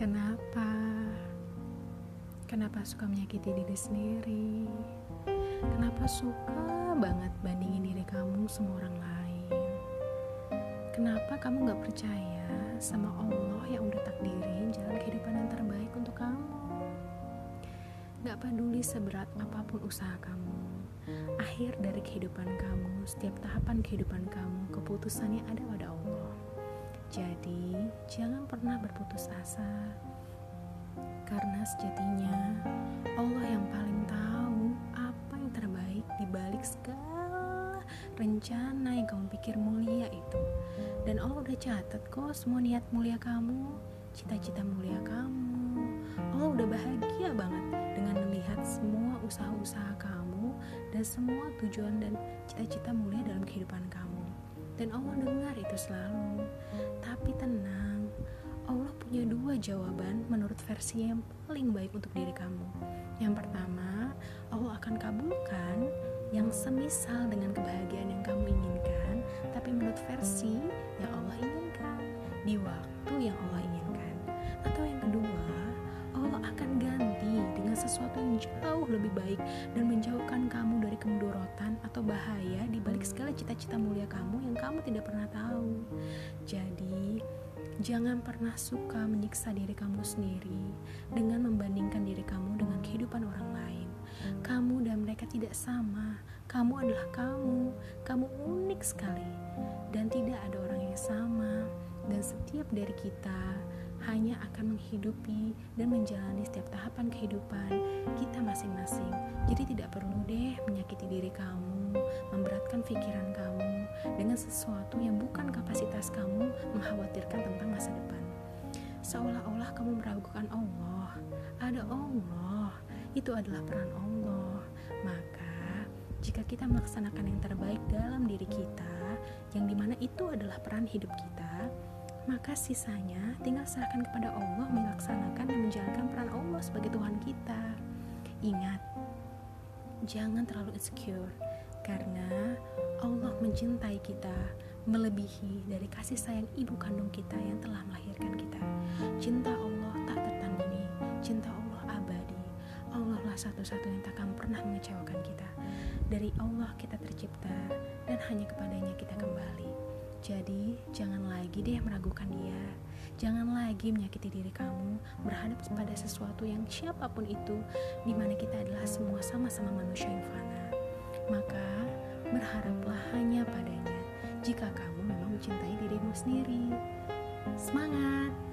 Kenapa? Kenapa suka menyakiti diri sendiri? Kenapa suka banget bandingin diri kamu sama orang lain? Kenapa kamu gak percaya sama Allah yang udah takdirin jalan kehidupan yang terbaik untuk kamu? Gak peduli seberat apa pun usaha kamu, akhir dari kehidupan kamu, setiap tahapan kehidupan kamu, keputusannya ada pada Allah. Jadi, jangan pernah berputus asa. Karena sejatinya Allah yang paling tahu apa yang terbaik di balik segala rencana yang kamu pikir mulia itu. Dan Allah udah catat kok semua niat mulia kamu, cita-cita mulia kamu. Allah udah bahagia banget dengan melihat semua usaha-usaha kamu dan semua tujuan dan cita-cita mulia dalam kehidupan kamu. Dan Allah dengar itu selalu. Tapi tenang, Allah punya dua jawaban menurut versi yang paling baik untuk diri kamu. Yang pertama, Allah akan kabulkan yang semisal dengan kebahagiaan yang kamu inginkan, tapi menurut versi yang Allah inginkan, di waktu yang Allah inginkan. Sesuatu yang jauh lebih baik dan menjauhkan kamu dari kemudorotan atau bahaya di balik segala cita-cita mulia kamu yang kamu tidak pernah tahu. Jadi, jangan pernah suka menyiksa diri kamu sendiri dengan membandingkan diri kamu dengan kehidupan orang lain. Kamu dan mereka tidak sama. Kamu adalah kamu. Kamu unik sekali. Dan tidak ada orang yang sama. Dan setiap dari kita hanya akan menghidupi dan menjalani setiap tahapan kehidupan kita masing-masing. Jadi tidak perlu deh menyakiti diri kamu, memberatkan pikiran kamu dengan sesuatu yang bukan kapasitas kamu mengkhawatirkan tentang masa depan. Seolah-olah kamu meragukan Allah. Ada Allah, itu adalah peran Allah. Maka, jika kita melaksanakan yang terbaik dalam diri kita, yang di mana itu adalah peran hidup kita, maka sisanya tinggal serahkan kepada Allah melaksanakan dan menjalankan peran Allah sebagai Tuhan kita. Ingat, jangan terlalu insecure karena Allah mencintai kita melebihi dari kasih sayang ibu kandung kita yang telah melahirkan kita. Cinta Allah tak tertandingi, cinta Allah abadi. Allah lah satu-satu yang tak akan pernah mengecewakan kita. Dari Allah kita tercipta dan hanya kepadanya kita kembali. Jadi, jangan lagi deh meragukan dia. Jangan lagi menyakiti diri kamu berhadap pada sesuatu yang siapa pun itu, di mana kita adalah semua sama-sama manusia yang fana. Maka, berharaplah hanya padanya jika kamu memang mencintai dirimu sendiri. Semangat!